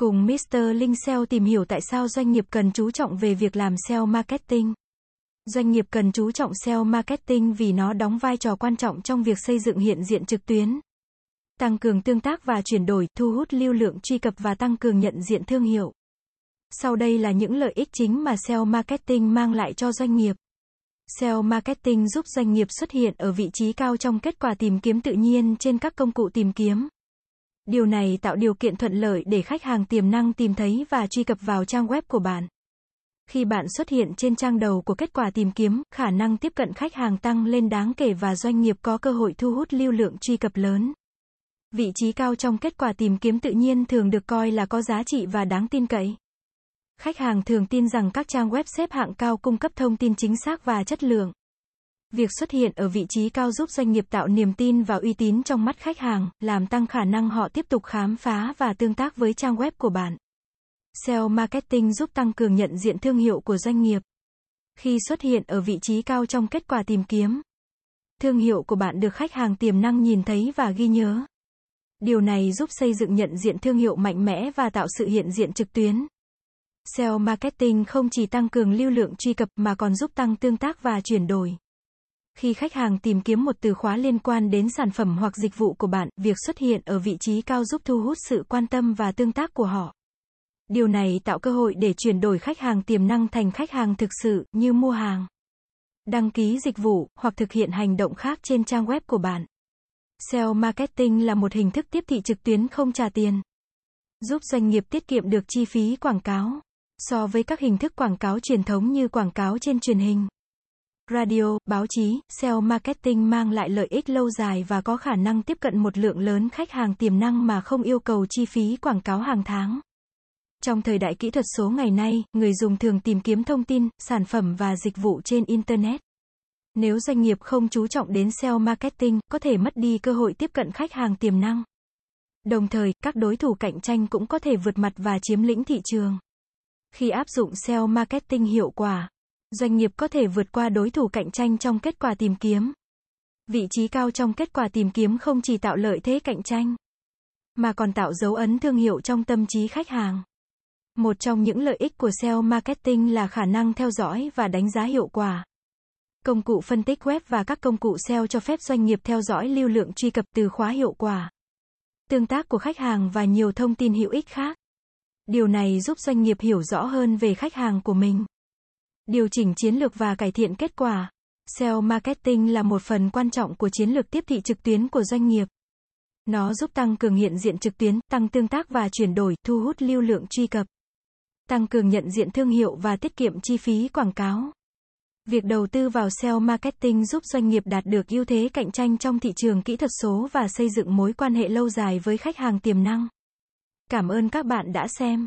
Cùng Mr. Linh SEO tìm hiểu tại sao doanh nghiệp cần chú trọng về việc làm SEO marketing. Doanh nghiệp cần chú trọng SEO marketing vì nó đóng vai trò quan trọng trong việc xây dựng hiện diện trực tuyến, tăng cường tương tác và chuyển đổi, thu hút lưu lượng truy cập và tăng cường nhận diện thương hiệu. Sau đây là những lợi ích chính mà SEO marketing mang lại cho doanh nghiệp. SEO marketing giúp doanh nghiệp xuất hiện ở vị trí cao trong kết quả tìm kiếm tự nhiên trên các công cụ tìm kiếm. Điều này tạo điều kiện thuận lợi để khách hàng tiềm năng tìm thấy và truy cập vào trang web của bạn. Khi bạn xuất hiện trên trang đầu của kết quả tìm kiếm, khả năng tiếp cận khách hàng tăng lên đáng kể và doanh nghiệp có cơ hội thu hút lưu lượng truy cập lớn. Vị trí cao trong kết quả tìm kiếm tự nhiên thường được coi là có giá trị và đáng tin cậy. Khách hàng thường tin rằng các trang web xếp hạng cao cung cấp thông tin chính xác và chất lượng. Việc xuất hiện ở vị trí cao giúp doanh nghiệp tạo niềm tin và uy tín trong mắt khách hàng, làm tăng khả năng họ tiếp tục khám phá và tương tác với trang web của bạn. SEO marketing giúp tăng cường nhận diện thương hiệu của doanh nghiệp. Khi xuất hiện ở vị trí cao trong kết quả tìm kiếm, thương hiệu của bạn được khách hàng tiềm năng nhìn thấy và ghi nhớ. Điều này giúp xây dựng nhận diện thương hiệu mạnh mẽ và tạo sự hiện diện trực tuyến. SEO marketing không chỉ tăng cường lưu lượng truy cập mà còn giúp tăng tương tác và chuyển đổi. Khi khách hàng tìm kiếm một từ khóa liên quan đến sản phẩm hoặc dịch vụ của bạn, việc xuất hiện ở vị trí cao giúp thu hút sự quan tâm và tương tác của họ. Điều này tạo cơ hội để chuyển đổi khách hàng tiềm năng thành khách hàng thực sự, như mua hàng, đăng ký dịch vụ, hoặc thực hiện hành động khác trên trang web của bạn. SEO marketing là một hình thức tiếp thị trực tuyến không trả tiền, giúp doanh nghiệp tiết kiệm được chi phí quảng cáo so với các hình thức quảng cáo truyền thống như quảng cáo trên truyền hình radio, báo chí, SEO marketing mang lại lợi ích lâu dài và có khả năng tiếp cận một lượng lớn khách hàng tiềm năng mà không yêu cầu chi phí quảng cáo hàng tháng. Trong thời đại kỹ thuật số ngày nay, người dùng thường tìm kiếm thông tin, sản phẩm và dịch vụ trên internet. Nếu doanh nghiệp không chú trọng đến SEO marketing, có thể mất đi cơ hội tiếp cận khách hàng tiềm năng. Đồng thời, các đối thủ cạnh tranh cũng có thể vượt mặt và chiếm lĩnh thị trường. Khi áp dụng SEO marketing hiệu quả, Doanh nghiệp có thể vượt qua đối thủ cạnh tranh trong kết quả tìm kiếm. Vị trí cao trong kết quả tìm kiếm không chỉ tạo lợi thế cạnh tranh, mà còn tạo dấu ấn thương hiệu trong tâm trí khách hàng. Một trong những lợi ích của SEO marketing là khả năng theo dõi và đánh giá hiệu quả. Công cụ phân tích web và các công cụ SEO cho phép doanh nghiệp theo dõi lưu lượng truy cập từ khóa hiệu quả, tương tác của khách hàng và nhiều thông tin hữu ích khác. Điều này giúp doanh nghiệp hiểu rõ hơn về khách hàng của mình điều chỉnh chiến lược và cải thiện kết quả. SEO marketing là một phần quan trọng của chiến lược tiếp thị trực tuyến của doanh nghiệp. Nó giúp tăng cường hiện diện trực tuyến, tăng tương tác và chuyển đổi, thu hút lưu lượng truy cập, tăng cường nhận diện thương hiệu và tiết kiệm chi phí quảng cáo. Việc đầu tư vào SEO marketing giúp doanh nghiệp đạt được ưu thế cạnh tranh trong thị trường kỹ thuật số và xây dựng mối quan hệ lâu dài với khách hàng tiềm năng. Cảm ơn các bạn đã xem.